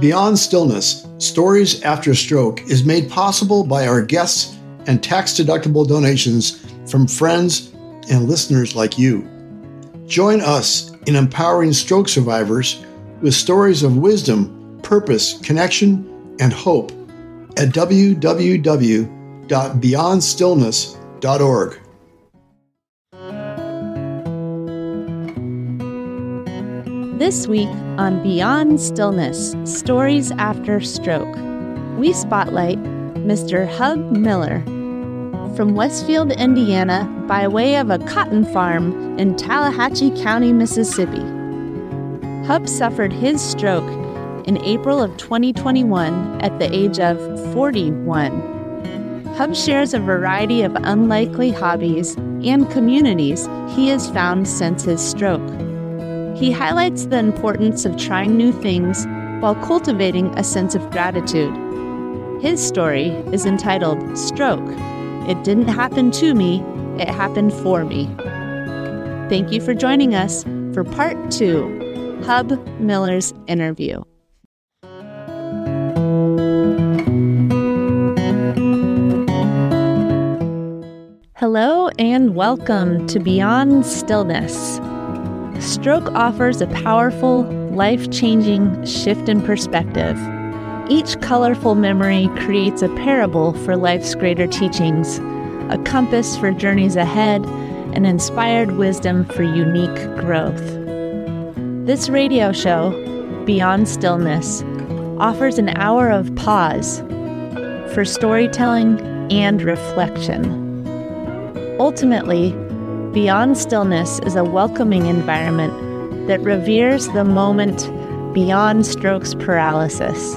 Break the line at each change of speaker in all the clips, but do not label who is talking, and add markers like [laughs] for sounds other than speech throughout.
Beyond Stillness Stories After Stroke is made possible by our guests and tax deductible donations from friends and listeners like you. Join us in empowering stroke survivors with stories of wisdom, purpose, connection, and hope at www.beyondstillness.org.
This week on Beyond Stillness Stories After Stroke, we spotlight Mr. Hub Miller from Westfield, Indiana, by way of a cotton farm in Tallahatchie County, Mississippi. Hub suffered his stroke in April of 2021 at the age of 41. Hub shares a variety of unlikely hobbies and communities he has found since his stroke. He highlights the importance of trying new things while cultivating a sense of gratitude. His story is entitled Stroke. It didn't happen to me, it happened for me. Thank you for joining us for part two Hub Miller's interview. Hello and welcome to Beyond Stillness. Stroke offers a powerful, life changing shift in perspective. Each colorful memory creates a parable for life's greater teachings, a compass for journeys ahead, and inspired wisdom for unique growth. This radio show, Beyond Stillness, offers an hour of pause for storytelling and reflection. Ultimately, Beyond Stillness is a welcoming environment that reveres the moment beyond stroke's paralysis.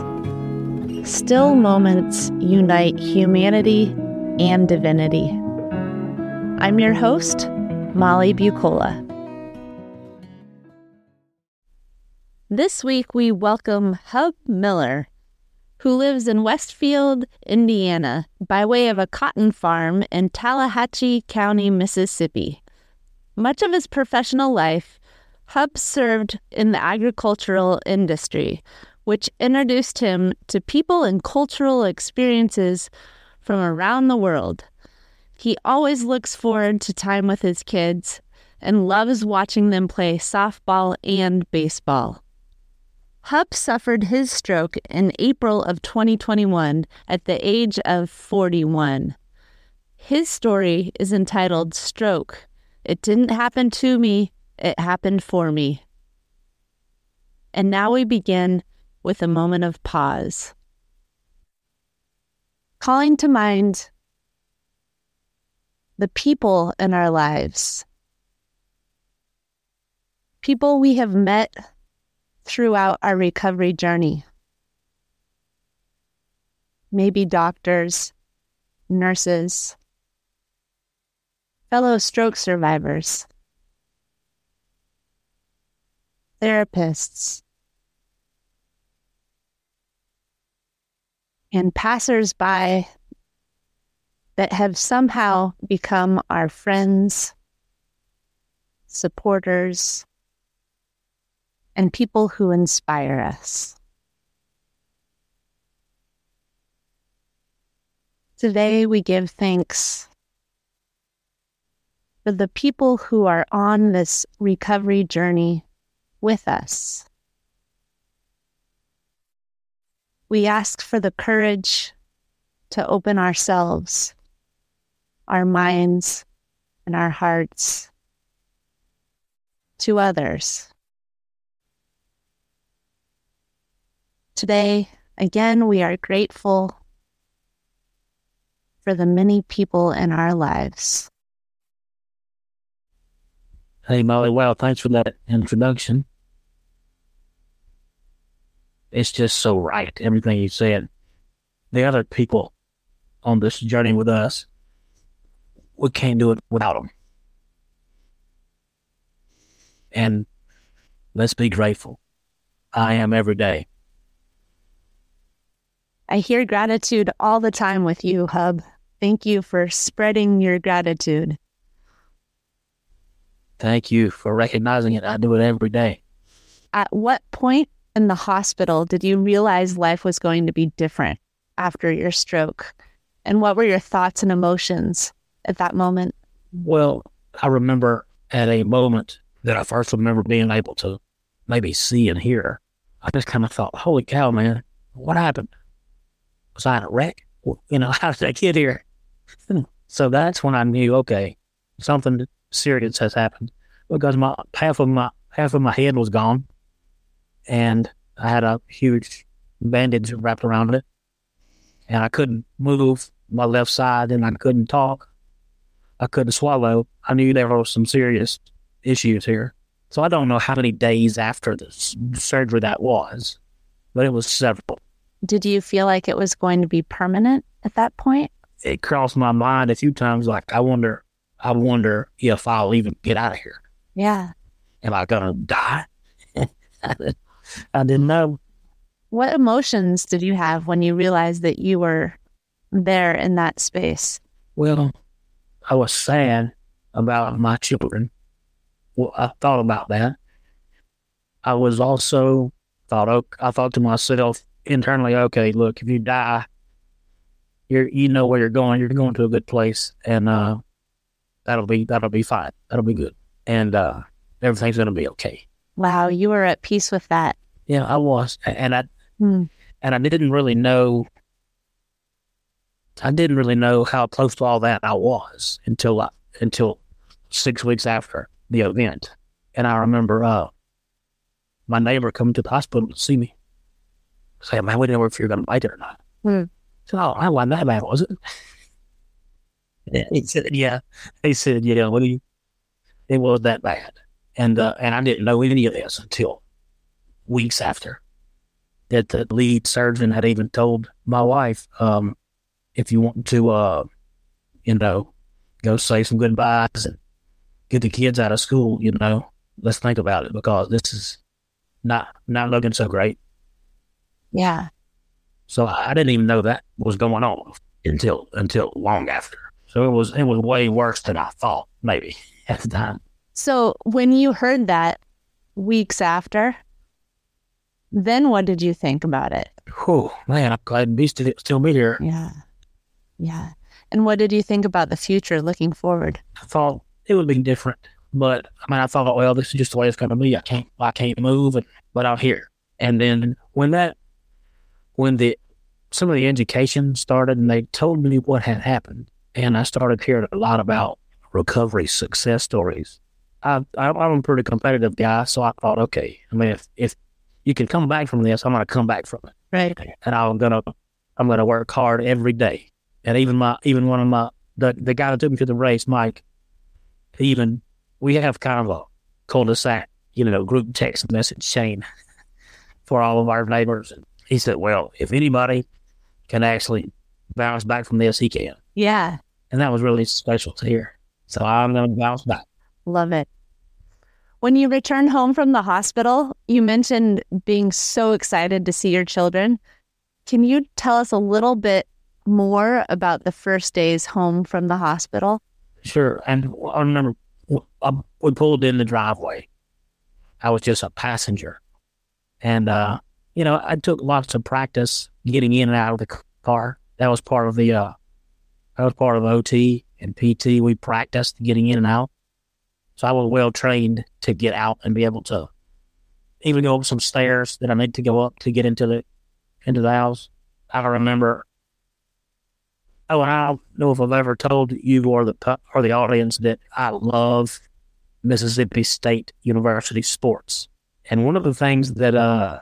Still moments unite humanity and divinity. I'm your host, Molly Bucola. This week we welcome Hub Miller, who lives in Westfield, Indiana, by way of a cotton farm in Tallahatchie County, Mississippi. Much of his professional life, Hub served in the agricultural industry, which introduced him to people and cultural experiences from around the world. He always looks forward to time with his kids and loves watching them play softball and baseball. Hub suffered his stroke in April of 2021 at the age of 41. His story is entitled Stroke it didn't happen to me, it happened for me. And now we begin with a moment of pause. Calling to mind the people in our lives, people we have met throughout our recovery journey. Maybe doctors, nurses, fellow stroke survivors, therapists, and passersby that have somehow become our friends, supporters, and people who inspire us. Today, we give thanks for the people who are on this recovery journey with us. We ask for the courage to open ourselves, our minds, and our hearts to others. Today, again, we are grateful for the many people in our lives.
Hey, Molly. Wow. Thanks for that introduction. It's just so right. Everything you said. The other people on this journey with us, we can't do it without them. And let's be grateful. I am every day.
I hear gratitude all the time with you, Hub. Thank you for spreading your gratitude.
Thank you for recognizing it. I do it every day.
At what point in the hospital, did you realize life was going to be different after your stroke? And what were your thoughts and emotions at that moment?
Well, I remember at a moment that I first remember being able to maybe see and hear. I just kind of thought, holy cow, man, what happened? Was I in a wreck? You know, [laughs] how did I get here? [laughs] so that's when I knew, okay, something serious has happened because my half of my half of my head was gone, and I had a huge bandage wrapped around it, and I couldn't move my left side, and I couldn't talk. I couldn't swallow. I knew there were some serious issues here. So I don't know how many days after the surgery that was, but it was several.
Did you feel like it was going to be permanent at that point?
It crossed my mind a few times. Like I wonder, I wonder if I'll even get out of here.
Yeah.
Am I gonna die? [laughs] I didn't know.
What emotions did you have when you realized that you were there in that space?
Well, I was sad about my children well, I thought about that. I was also thought, I thought to myself internally, okay, look, if you die, you're, you know where you're going. You're going to a good place, and uh, that'll be that'll be fine. That'll be good, and uh, everything's gonna be okay.
Wow, you were at peace with that.
Yeah, I was, and I hmm. and I didn't really know. I didn't really know how close to all that I was until I, until six weeks after the event. And I remember uh, my neighbor coming to the hospital to see me. Say, man, we didn't know if you were to make it or not. Mm. So, oh, I wasn't that bad, was it? Yeah, he said, yeah. He said, yeah, well, it was that bad. And, uh, and I didn't know any of this until weeks after that the lead surgeon had even told my wife, um, if you want to, uh, you know, go say some goodbyes and get the kids out of school, you know, let's think about it because this is not not looking so great.
Yeah.
So I didn't even know that was going on until until long after. So it was it was way worse than I thought maybe [laughs] at the time.
So when you heard that weeks after, then what did you think about it?
Oh man, I'm glad to be still, still be here.
Yeah, yeah. And what did you think about the future, looking forward?
I thought it would be different. But I mean, I thought, well, this is just the way it's going to be. I can't, I can't move, and, but I'm here. And then when that, when the some of the education started, and they told me what had happened, and I started hearing a lot about recovery success stories. I, I I'm a pretty competitive guy, so I thought, okay, I mean, if if you can come back from this, I'm going to come back from it,
right?
And I'm gonna I'm gonna work hard every day. And even my even one of my the the guy that took me to the race, Mike, even we have kind of a cul-de-sac, you know, group text message chain [laughs] for all of our neighbors. And he said, well, if anybody can actually bounce back from this, he can.
Yeah.
And that was really special to hear. So I'm going to bounce back.
Love it. When you returned home from the hospital, you mentioned being so excited to see your children. Can you tell us a little bit more about the first days home from the hospital?
Sure. And I remember we pulled in the driveway. I was just a passenger. And, uh, you know, I took lots of practice getting in and out of the car. That was part of the, uh, that was part of OT and PT. We practiced getting in and out. So I was well trained to get out and be able to even go up some stairs that I need to go up to get into the, into the house. I remember Oh, and I don't know if I've ever told you or the or the audience that I love Mississippi State University sports. And one of the things that uh,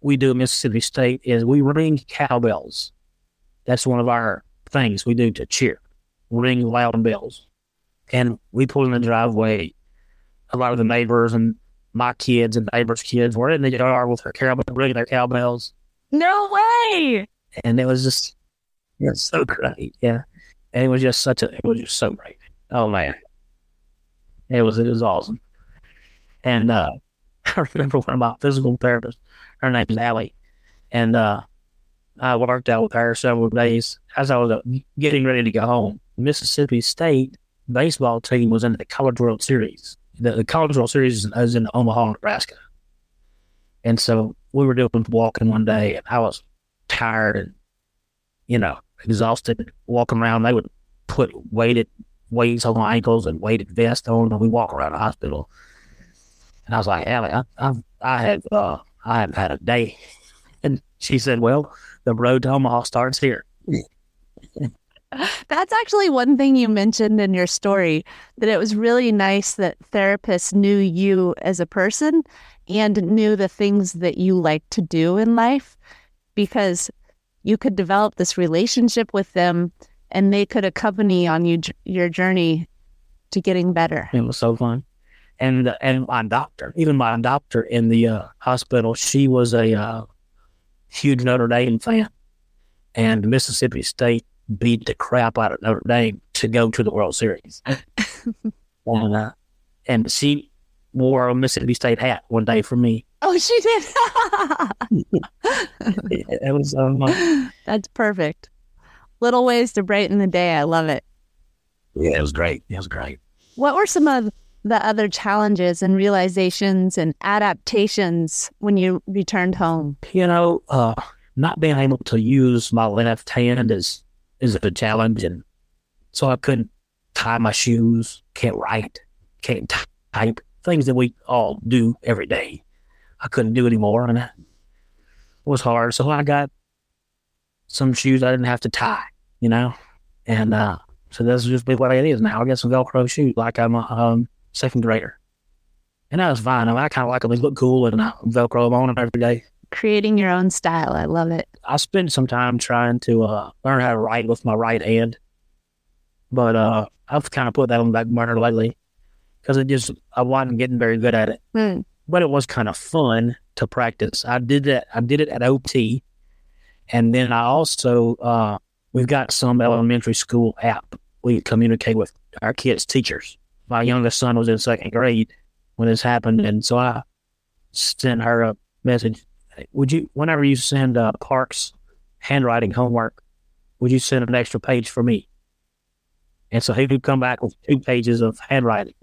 we do at Mississippi State is we ring cowbells. That's one of our things we do to cheer, ring loud bells. And we pull in the driveway. A lot of the neighbors and my kids and neighbors' kids were in the yard with their cowbell, ringing their cowbells.
No way!
And it was just yeah, so great. Yeah. And it was just such a, it was just so great. Oh man. It was, it was awesome. And, uh, [laughs] I remember one of my physical therapists, her name is Allie. And, uh, I worked out with her several days as I was getting ready to go home. Mississippi State baseball team was in the College World Series. The, the College World Series is in Omaha, Nebraska. And so we were doing walking one day, and I was tired and, you know, exhausted walking around. They would put weighted weights on my ankles and weighted vest on, and we walk around the hospital. And I was like, Allie, I, I, I have, uh, I have had a day. [laughs] And she said, Well, the road to Omaha starts here. [laughs]
That's actually one thing you mentioned in your story that it was really nice that therapists knew you as a person and knew the things that you like to do in life because you could develop this relationship with them and they could accompany on you your journey to getting better.
It was so fun. And and my doctor, even my doctor in the uh, hospital, she was a uh, huge Notre Dame fan, and Mississippi State beat the crap out of Notre Dame to go to the World Series. [laughs] and uh, and she wore a Mississippi State hat one day for me.
Oh, she did. [laughs]
it was um,
That's perfect. Little ways to brighten the day. I love it.
Yeah, it was great. It was great.
What were some of the other challenges and realizations and adaptations when you returned home?
You know, uh, not being able to use my left hand is is a challenge, and so I couldn't tie my shoes, can't write, can't type things that we all do every day. I couldn't do anymore, and it was hard. So I got some shoes I didn't have to tie, you know, and uh, so that's just what it is now. I got some Velcro shoes like I'm a um, second grader, and that was fine. I, mean, I kind of like them; they look cool, and I Velcro them on every day.
Creating your own style, I love it.
I spent some time trying to uh, learn how to write with my right hand, but uh, I've kind of put that on the back burner lately because it just I wasn't getting very good at it.
Mm.
But it was kind of fun to practice. I did that. I did it at OT, and then I also uh, we've got some elementary school app. We communicate with our kids' teachers. My youngest son was in second grade when this happened, and so I sent her a message. Would you, whenever you send uh, Parks handwriting homework, would you send an extra page for me? And so he would come back with two pages of handwriting.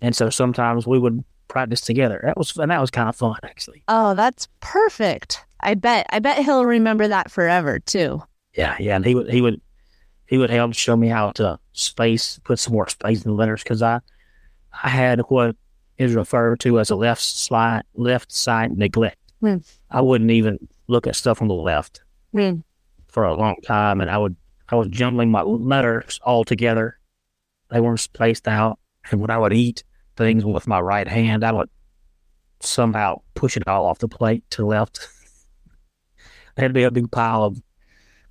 And so sometimes we would practice together. That was and that was kind of fun actually.
Oh, that's perfect. I bet I bet he'll remember that forever too.
Yeah, yeah, and he would he would he would help show me how to space, put some more space in the letters because I I had what is referred to as a left slide left side neglect.
Mm.
I wouldn't even look at stuff on the left
Mm.
for a long time, and I would I was jumbling my letters all together. They weren't spaced out, and when I would eat things with my right hand, I would somehow push it all off the plate to the left. [laughs] There'd be a big pile of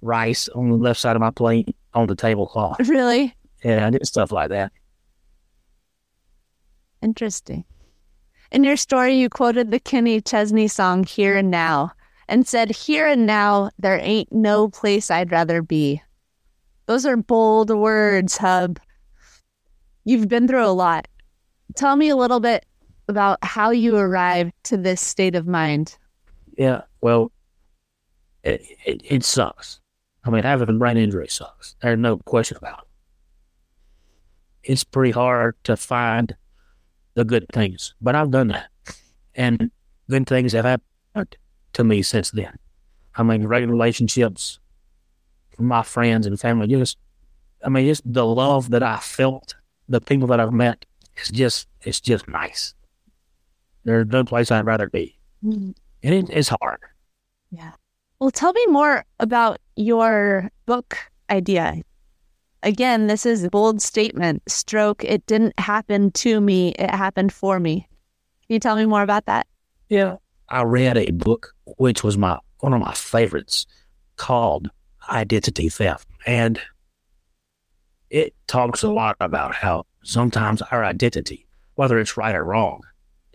rice on the left side of my plate on the tablecloth.
Really
Yeah, I did stuff like that.
interesting. In your story, you quoted the Kenny Chesney song "Here and Now" and said, "Here and now, there ain't no place I'd rather be." Those are bold words, Hub. You've been through a lot. Tell me a little bit about how you arrived to this state of mind.
Yeah, well, it, it, it sucks. I mean, having a brain injury sucks. There's no question about it. It's pretty hard to find the good things, but I've done that. And good things have happened to me since then. I mean, great relationships, my friends and family, just, I mean, just the love that I felt, the people that I've met, it's just, it's just nice. There's no place I'd rather be. Mm-hmm. And it's hard.
Yeah. Well, tell me more about your book idea. Again, this is a bold statement. Stroke, it didn't happen to me, it happened for me. Can you tell me more about that?
Yeah. I read a book which was my one of my favorites called Identity Theft. And it talks a lot about how sometimes our identity, whether it's right or wrong,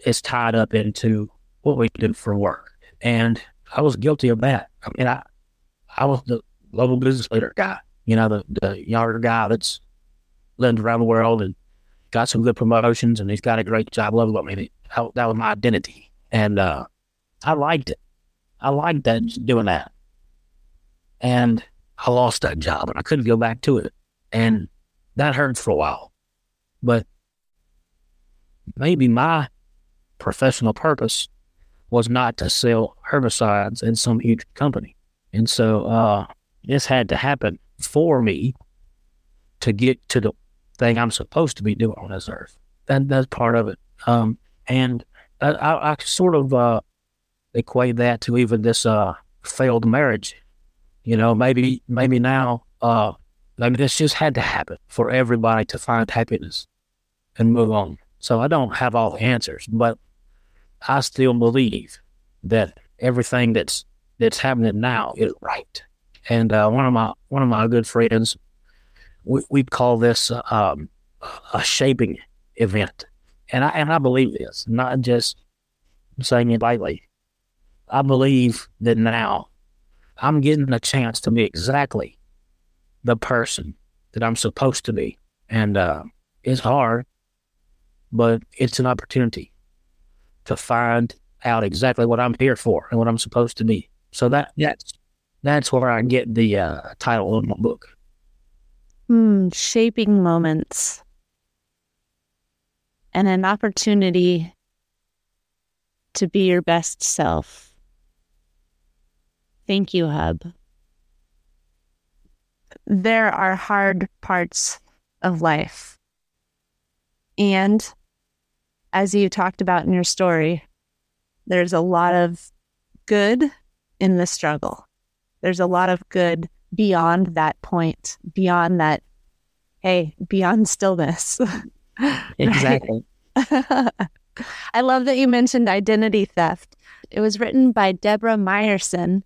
is tied up into what we do for work. And I was guilty of that. I mean I I was the global business leader guy, you know, the, the younger guy that's lived around the world and got some good promotions and he's got a great job level. I mean, that was my identity. And uh, I liked it. I liked that doing that. And I lost that job and I couldn't go back to it. And that hurt for a while. But maybe my professional purpose was not to sell herbicides in some huge company. And so uh, this had to happen for me to get to the thing I'm supposed to be doing on this earth. That that's part of it. Um, and I, I, I sort of uh, equate that to even this uh, failed marriage. You know, maybe maybe now, uh, maybe this just had to happen for everybody to find happiness and move on. So I don't have all the answers, but I still believe that everything that's that's happening now is right. And uh, one of my one of my good friends, we we call this uh, um, a shaping event, and I and I believe this, not just saying it lightly. I believe that now I'm getting a chance to be exactly the person that I'm supposed to be, and uh, it's hard, but it's an opportunity to find out exactly what I'm here for and what I'm supposed to be. So that that's that's where I get the uh, title of my book.
Hmm, shaping moments and an opportunity to be your best self. Thank you, Hub. There are hard parts of life. And as you talked about in your story, there's a lot of good in the struggle. There's a lot of good beyond that point, beyond that, hey, beyond stillness. [laughs]
Exactly. [laughs]
I love that you mentioned identity theft. It was written by Debra Meyerson,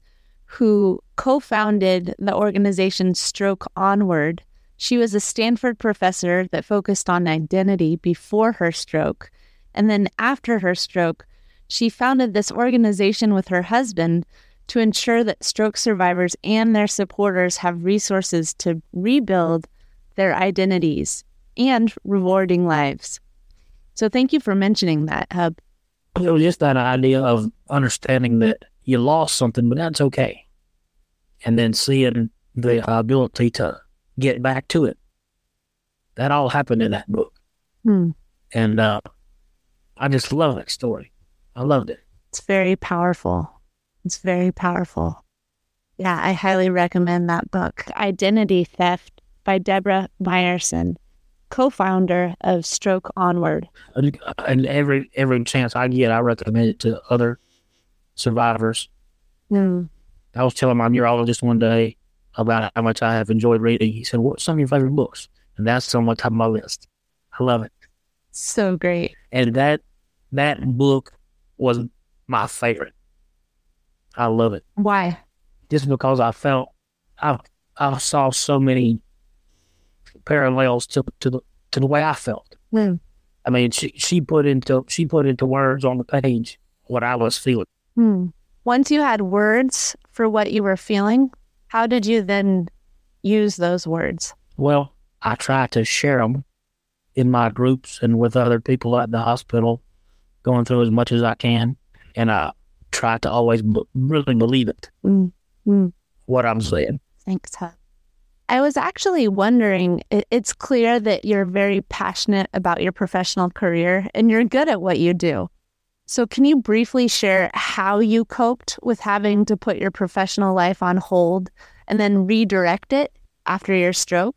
who co founded the organization Stroke Onward. She was a Stanford professor that focused on identity before her stroke. And then after her stroke, she founded this organization with her husband to ensure that stroke survivors and their supporters have resources to rebuild their identities and rewarding lives. So thank you for mentioning that, Hub.
It was just that idea of understanding that you lost something, but that's okay. And then seeing the ability to get back to it. That all happened in that book.
Hmm.
And uh, I just love that story. I loved it.
It's very powerful. It's very powerful. Yeah, I highly recommend that book, Identity Theft by Debra Meyerson, co founder of Stroke Onward.
And, and every every chance I get, I recommend it to other survivors.
Hmm.
I was telling my neurologist one day about how much I have enjoyed reading. He said, "What's some of your favorite books?" And that's on my top of my list. I love it.
So great.
And that that book was my favorite. I love it
Why?
just because I felt I I saw so many parallels to to the to the way I felt.
Hmm.
I mean, she she put into she put into words on the page what I was feeling.
Hmm. Once you had words for what you were feeling, how did you then use those words?
Well, I try to share them in my groups and with other people at the hospital, going through as much as I can, and I try to always b- really believe it
Mm. Mm.
what I'm saying.
Thanks, Hub. I was actually wondering, it, it's clear that you're very passionate about your professional career and you're good at what you do. So, can you briefly share how you coped with having to put your professional life on hold and then redirect it after your stroke?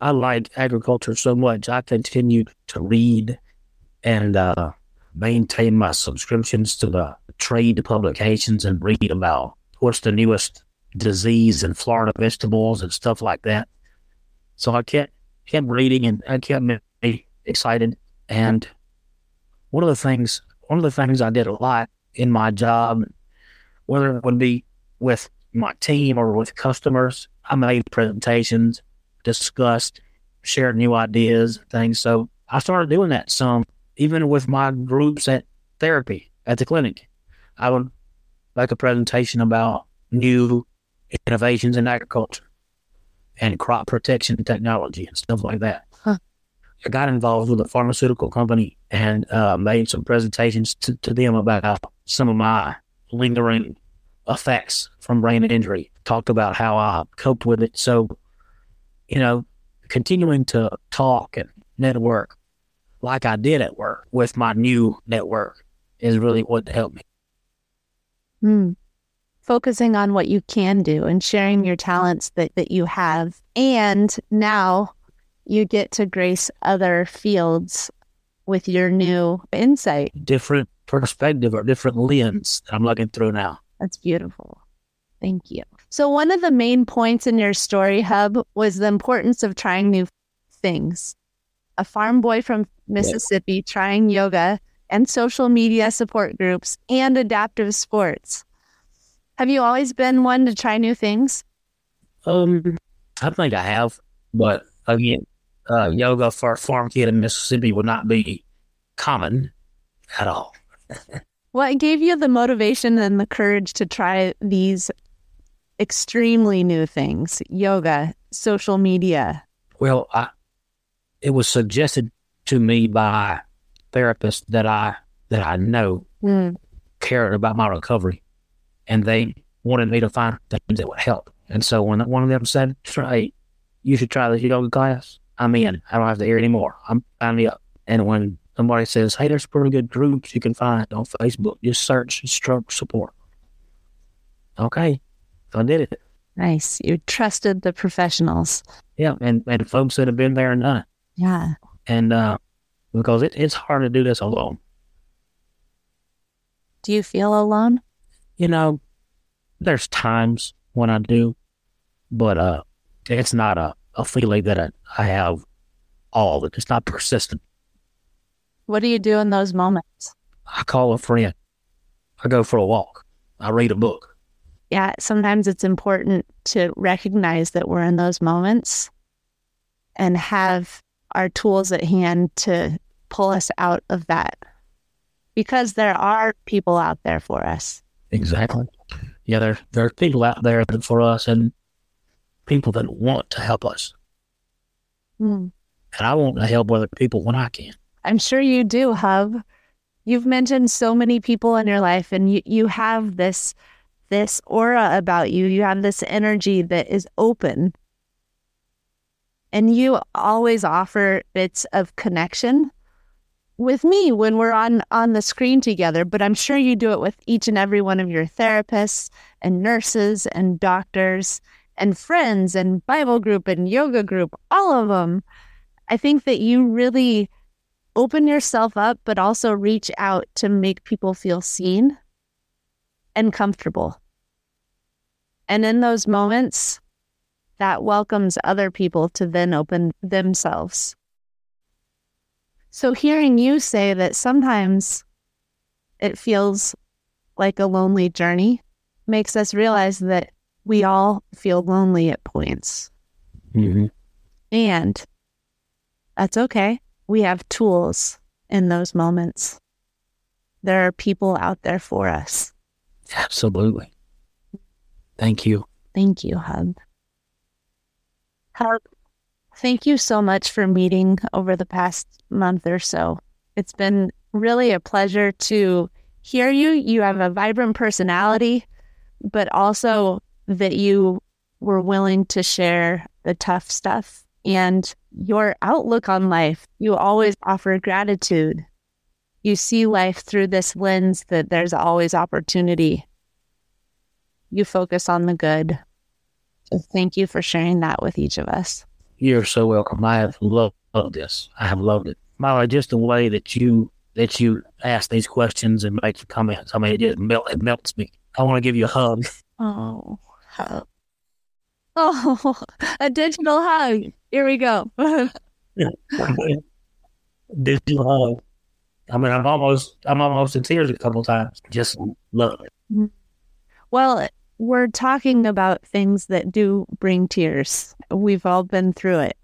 I liked agriculture so much. I continued to read and uh, maintain my subscriptions to the trade publications and read about what's the newest disease in Florida vegetables and stuff like that. So I kept kept reading and I kept me excited. And one of the things one of the things I did a lot in my job, whether it would be with my team or with customers, I made presentations, discussed, shared new ideas, things. So I started doing that some, even with my groups at therapy at the clinic. I would make a presentation about new innovations in agriculture and crop protection technology and stuff like that.
Huh.
I got involved with a pharmaceutical company and uh, made some presentations to, to them about some of my lingering effects from brain injury. Talked about how I coped with it. So, you know, continuing to talk and network like I did at work with my new network is really what helped me.
Mm. Focusing on what you can do and sharing your talents that, that you have. And now you get to grace other fields with your new insight.
Different perspective or different lens that I'm looking through now.
That's beautiful. Thank you. So, one of the main points in your story hub was the importance of trying new things. A farm boy from Mississippi trying yoga and social media support groups and adaptive sports. Have you always been one to try new things?
Um, I think I have, but again, uh, yoga for a farm kid in Mississippi would not be common at all. [laughs]
what gave you the motivation and the courage to try these extremely new things? Yoga, social media.
Well, I, it was suggested to me by therapists that I that I know mm. cared about my recovery, and they wanted me to find things that would help. And so when one of them said, "Try, you should try this yoga class," I'm in. I don't have to hear anymore. I'm signing up. And when somebody says, "Hey, there's pretty good groups you can find on Facebook," just search stroke support. Okay, so I did it.
Nice. You trusted the professionals.
Yeah, and and folks that have been there and done it.
Yeah.
And uh, because it, it's hard to do this alone.
Do you feel alone?
You know, there's times when I do, but uh, it's not a, a feeling that I, I have all. It's not persistent.
What do you do in those moments?
I call a friend. I go for a walk. I read a book.
Yeah, sometimes it's important to recognize that we're in those moments and have our tools at hand to pull us out of that because there are people out there for us.
Exactly. Yeah, there, there are people out there for us and people that want to help us. Mm. And I want to help other people when I can.
I'm sure you do, Hub. You've mentioned so many people in your life and you, you have this this aura about you. You have this energy that is open and you always offer bits of connection with me when we're on on the screen together but i'm sure you do it with each and every one of your therapists and nurses and doctors and friends and bible group and yoga group all of them i think that you really open yourself up but also reach out to make people feel seen and comfortable. And in those moments that welcomes other people to then open themselves. So, hearing you say that sometimes it feels like a lonely journey makes us realize that we all feel lonely at points. Mm-hmm. And that's okay. We have tools in those moments. There are people out there for us.
Absolutely. Thank you.
Thank you, Hub. Hub, thank you so much for meeting over the past month or so. It's been really a pleasure to hear you. You have a vibrant personality, but also that you were willing to share the tough stuff and your outlook on life. You always offer gratitude. You see life through this lens that there's always opportunity. You focus on the good. So thank you for sharing that with each of us.
You're so welcome. I have loved, loved this. I have loved it. Molly, just the way that you that you ask these questions and make comments. I mean, it just melt, it melts me. I want to give you a hug.
Oh, hug. Oh, [laughs] a digital hug. Here we go. [laughs]
digital hug. I mean, I'm almost, I'm almost in tears a couple times. Just love it.
Well, we're talking about things that do bring tears. We've all been through it.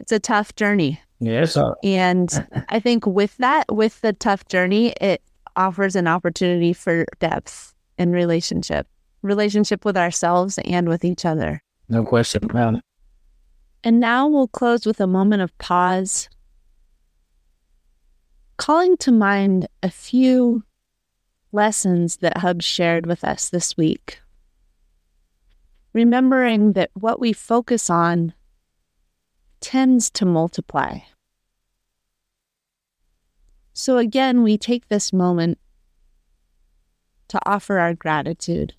It's a tough journey.
Yes.
Uh, and [clears throat] I think with that, with the tough journey, it offers an opportunity for depth in relationship, relationship with ourselves and with each other.
No question about it.
And now we'll close with a moment of pause, calling to mind a few lessons that Hub shared with us this week remembering that what we focus on tends to multiply. So again, we take this moment to offer our gratitude.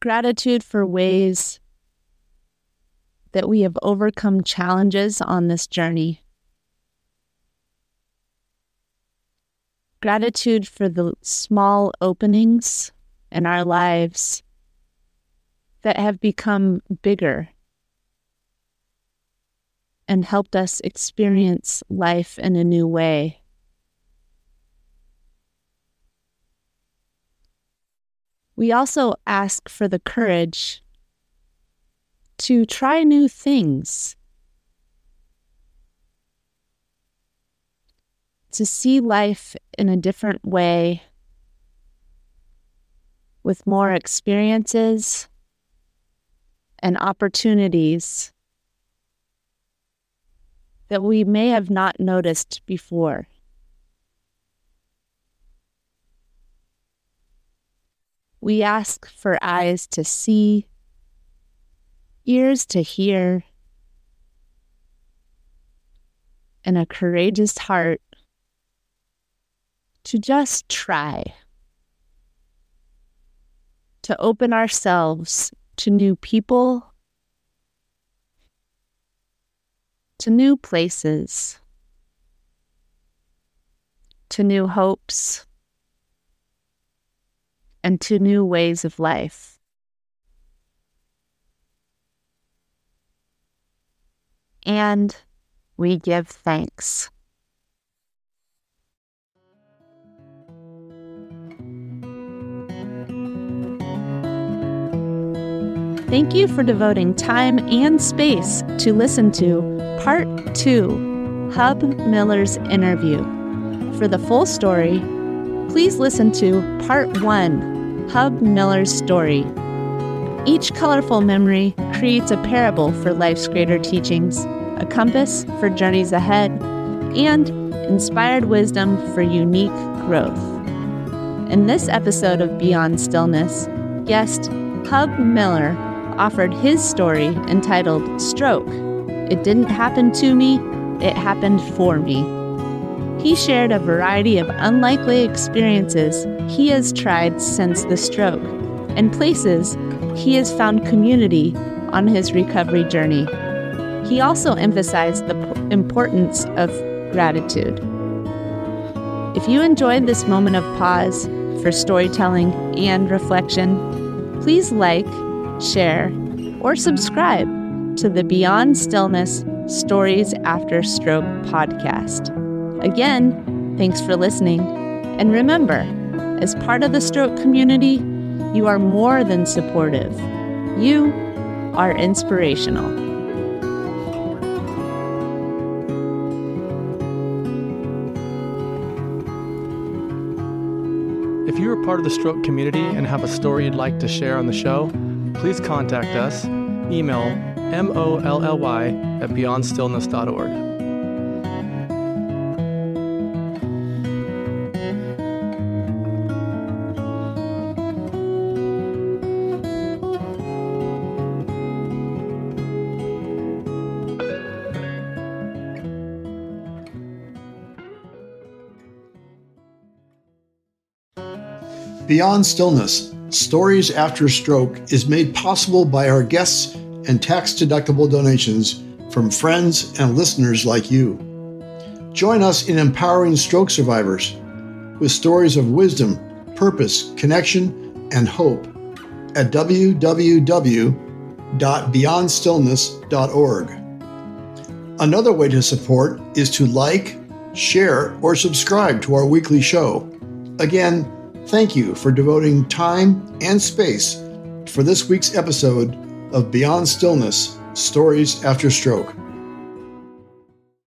Gratitude for ways that we have overcome challenges on this journey. Gratitude for the small openings in our lives that have become bigger and helped us experience life in a new way. We also ask for the courage to try new things, to see life in a different way with more experiences and opportunities that we may have not noticed before. We ask for eyes to see, ears to hear, and a courageous heart to just try, to open ourselves to new people to new places, to new hopes, and to new ways of life. And we give thanks. Thank you for devoting time and space to listen to Part 2 Hub Miller's interview. For the full story, please listen to Part 1 Hub Miller's story. Each colorful memory creates a parable for life's greater teachings, a compass for journeys ahead, and inspired wisdom for unique growth. In this episode of Beyond Stillness, guest Hub Miller offered his story entitled Stroke It Didn't Happen to Me, It Happened for Me. He shared a variety of unlikely experiences he has tried since the stroke and places he has found community on his recovery journey. He also emphasized the importance of gratitude. If you enjoyed this moment of pause for storytelling and reflection, please like share, or subscribe to the Beyond Stillness Stories After Stroke podcast. Again, thanks for listening. And remember, as part of the stroke community, you are more than supportive. You are inspirational.
If you are part of the stroke community and have a story you'd like to share on the show, please contact us. Email molly at beyondstillness.org.
Beyond Stillness Stories After Stroke is made possible by our guests and tax deductible donations from friends and listeners like you. Join us in empowering stroke survivors with stories of wisdom, purpose, connection, and hope at www.beyondstillness.org. Another way to support is to like, share, or subscribe to our weekly show. Again, Thank you for devoting time and space for this week's episode of Beyond Stillness Stories After Stroke.